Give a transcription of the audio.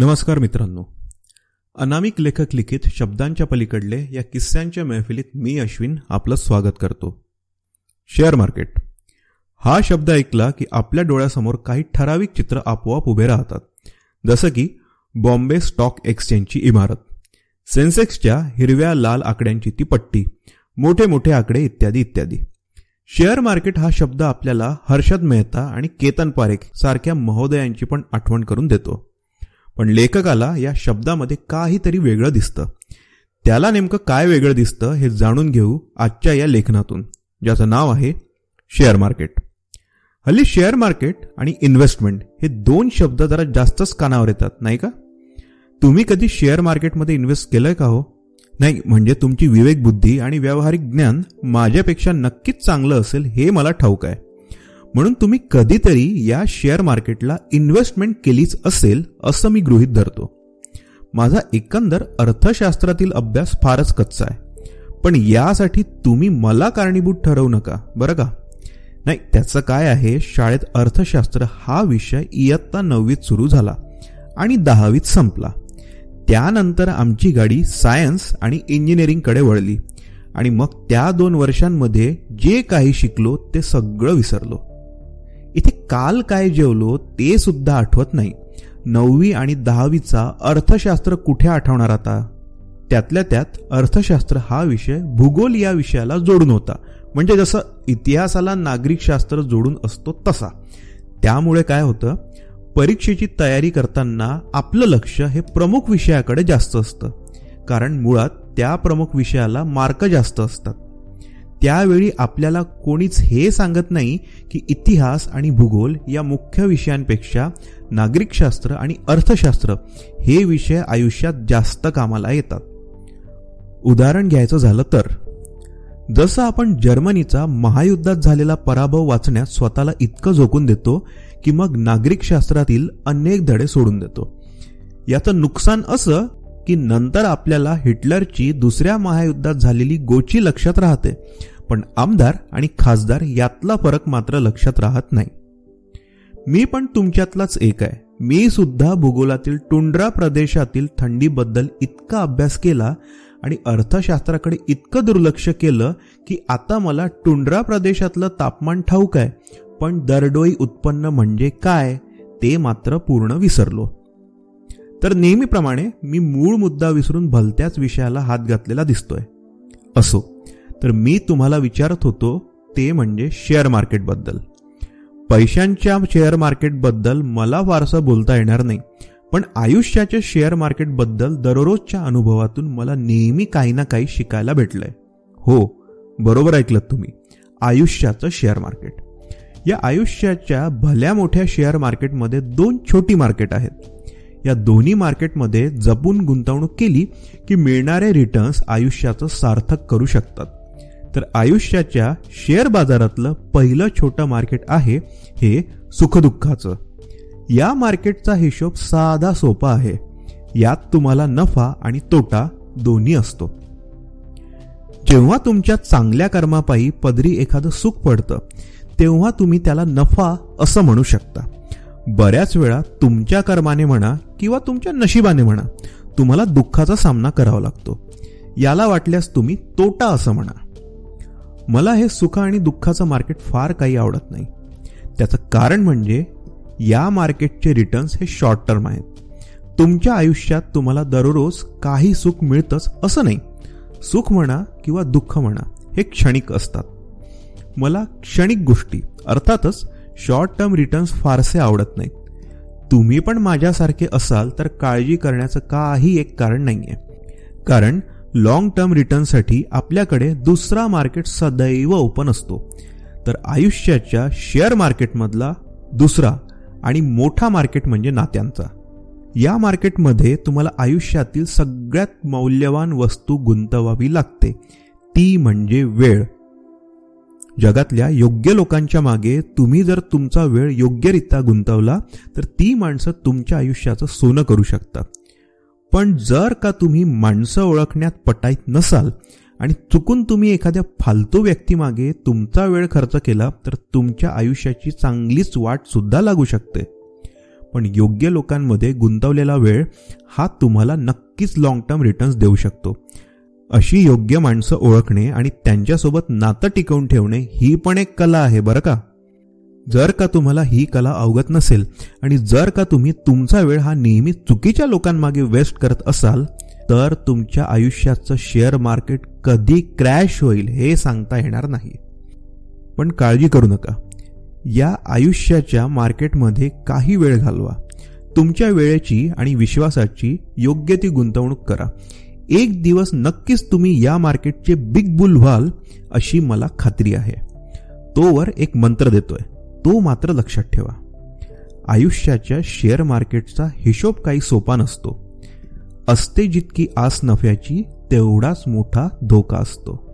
नमस्कार मित्रांनो. अनामिक लेखक लिखित शब्दांच्या पलीकडले या किस्स्यांच्या मैफिलीत मी अश्विन आपलं स्वागत करतो. Share market. हा शब्द ऐकला की आपल्या डोळ्यासमोर काही ठराविक चित्र आपोआप उभे राहतात. जसं की बॉम्बे स्टॉक एक्सचेंजची इमारत सेन्सेक्सच्या हिरव्या लाल आकड्यांची ती पट्टी मोठे मोठे आकडे इत्यादी इत्यादी. शेअर मार्केट हा शब्द आपल्याला हर्षद मेहता आणि केतन पारेख सारख्या महोदयांची पण आठवण करून देतो. पण लेखकाला या शब्दामध्ये काहीतरी वेगळं दिसतं. त्याला नेमकं काय वेगळं दिसतं हे जाणून घेऊ आजच्या या लेखनातून ज्याचं नाव आहे शेअर मार्केट. हल्ली शेअर मार्केट आणि इन्व्हेस्टमेंट हे दोन शब्द जरा जास्तच कानावर येतात नाही का? तुम्ही कधी शेअर मार्केटमध्ये इन्व्हेस्ट केलंय का हो? नाही म्हणजे तुमची विवेक बुद्धी आणि व्यावहारिक ज्ञान माझ्यापेक्षा नक्कीच चांगलं असेल हे मला ठाऊक आहे. म्हणून तुम्ही कधीतरी या शेअर मार्केटला इन्व्हेस्टमेंट केलीच असेल असं मी गृहित धरतो. माझा एकंदर अर्थशास्त्रातील अभ्यास फारच कच्चा आहे. पण यासाठी तुम्ही मला कारणीभूत ठरवू नका बरं का? नाही त्याचं काय आहे शाळेत अर्थशास्त्र हा विषय इयत्ता नववीत सुरू झाला आणि दहावीत संपला. त्यानंतर आमची गाडी सायन्स आणि इंजिनिअरिंगकडे वळली आणि मग त्या दोन वर्षांमध्ये जे काही शिकलो ते सगळं विसरलो. इथे काल काय जेवलो ते सुद्धा आठवत नाही. नववी आणि दहावीचा अर्थशास्त्र कुठे आठवणार आता? त्यातल्या त्यात अर्थशास्त्र हा विषय भूगोल या विषयाला जोडून होता. म्हणजे जसं इतिहासाला नागरिक शास्त्र जोडून असतो तसा. त्यामुळे काय होतं? परीक्षेची तयारी करताना आपलं लक्ष हे प्रमुख विषयाकडे जास्त असतं. कारण मुळात त्या प्रमुख विषयाला मार्क जास्त असतात. त्यावेळी आपल्याला कोणीच हे सांगत नाही की इतिहास आणि भूगोल या मुख्य विषयांपेक्षा नागरिकशास्त्र आणि अर्थशास्त्र हे विषय आयुष्यात जास्त कामाला येतात. उदाहरण घ्यायचं झालं तर जसं आपण जर्मनीचा महायुद्धात झालेला पराभव वाचण्यात स्वतःला इतकं झोकून देतो की मग नागरिकशास्त्रातील अनेक धडे सोडून देतो. याचं नुकसान असं की नंतर आपल्याला हिटलरची दुसऱ्या महायुद्धात झालेली गोची लक्षात राहते. पण आमदार आणि खासदार यातला फरक मात्र लक्षात राहत नाही. मी पण तुमच्यातलाच एक आहे. मी सुद्धा भूगोलातील टुंड्रा प्रदेशातील थंडीबद्दल इतका अभ्यास केला आणि अर्थशास्त्राकडे इतकं दुर्लक्ष केलं की आता मला टुंड्रा प्रदेशातलं तापमान ठाऊक आहे. पण दरडोई उत्पन्न म्हणजे काय ते मात्र पूर्ण विसरलो. तर नेहमीप्रमाणे मी मूळ मुद्दा विसरून भलत्याच विषयाला हात घातलेला दिसतोय. असो. तर मी तुम्हाला विचारत होतो ते म्हणजे शेअर मार्केटबद्दल. पैशांच्या शेअर मार्केटबद्दल मला फारसं बोलता येणार नाही पण आयुष्याच्या शेअर मार्केटबद्दल दररोजच्या अनुभवातून मला नेहमी काही ना काही शिकायला भेटलंय. हो बरोबर ऐकलं तुम्ही. आयुष्याचं शेअर मार्केट. या आयुष्याच्या भल्या मोठ्या शेअर मार्केटमध्ये दोन छोटी मार्केट आहेत. या दोन्ही मार्केटमध्ये जपून गुंतवणूक केली की मिळणारे रिटर्न्स आयुष्याचं सार्थक करू शकतात. तर आयुष्याच्या शेअर बाजारातलं पहिलं छोटं मार्केट आहे हे सुखदुःखाचं. या मार्केटचा हिशोब साधा सोपा आहे. यात तुम्हाला नफा आणि तोटा दोन्ही असतो. जेव्हा तुमच्या चांगल्या कर्मापायी पदरी एखादं सुख पडतं तेव्हा तुम्ही त्याला नफा असं म्हणू शकता. बऱ्याच वेळा तुमच्या कर्माने म्हणा किंवा तुमच्या नशिबाने म्हणा तुम्हाला दुःखाचा सामना करावा लागतो. याला वाटल्यास तुम्ही तोटा असं म्हणा. मला हे सुख आणि दुःखाचं मार्केट फार काही आवडत नाही. त्याचं कारण म्हणजे या मार्केटचे रिटर्न्स हे शॉर्ट टर्म आहेत. तुमच्या आयुष्यात तुम्हाला दररोज काही सुख मिळतंच असं नाही. सुख म्हणा किंवा दुःख म्हणा हे क्षणिक असतात. मला क्षणिक गोष्टी अर्थातच शॉर्ट टर्म रिटर्न्स फारसे आवडत नाहीत. तुम्ही पण माझ्यासारखे असाल तर काळजी करण्याचं काही एक कारण नाहीये. कारण लॉंग टर्म रिटर्नसाठी आपल्याकडे दुसरा मार्केट सदैव ओपन असतो. तर आयुष्याच्या शेअर मार्केटमधला दुसरा आणि मोठा मार्केट म्हणजे नात्यांचा. या मार्केटमध्ये तुम्हाला आयुष्यातील सगळ्यात मौल्यवान वस्तू गुंतवावी लागते. ती म्हणजे वेळ. जगातल्या योग्य लोकांच्या मागे तुम्ही जर तुमचा वेळ योग्यरित्या गुंतवला तर ती माणसं तुमच्या आयुष्याचं सोनं करू शकतात. पण जर का तुम्ही माणसं ओळखण्यात पटाईत नसाल आणि चुकून तुम्ही एखाद्या फालतू व्यक्तीमागे तुमचा वेळ खर्च केला तर तुमच्या आयुष्याची चांगलीच वाट सुद्धा लागू शकते. पण योग्य लोकांमध्ये गुंतवलेला वेळ हा तुम्हाला नक्कीच लॉंग टर्म रिटर्न्स देऊ शकतो. अशी योग्य माणसं ओळखणे आणि त्यांच्यासोबत नातं टिकवून ठेवणे ही पण एक कला आहे बरं का? जर का तुम्हाला ही कला अवगत नसेल आणि जर का तुम्ही तुमचा वेळ हा नेहमी चुकीच्या लोकांमागे वेस्ट करत असाल तर तुमच्या आयुष्याचं शेअर मार्केट कधी क्रॅश होईल हे सांगता येणार नाही. पण काळजी करू नका. या आयुष्याच्या मार्केटमध्ये काही वेळ घालवा. तुमच्या वेळेची आणि विश्वासाची योग्य ती गुंतवणूक करा. एक दिवस नक्कीच तुम्ही या मार्केटचे बिग बुल व्हाल अशी मला खात्री आहे. तोवर एक मंत्र देतोय. तो मात्र लक्षात ठेवा. आयुष्याच्या शेअर मार्केटचा हिशोब काही सोपा नसतो. असते जितकी आस नफ्याची तेवढाच मोठा धोका असतो.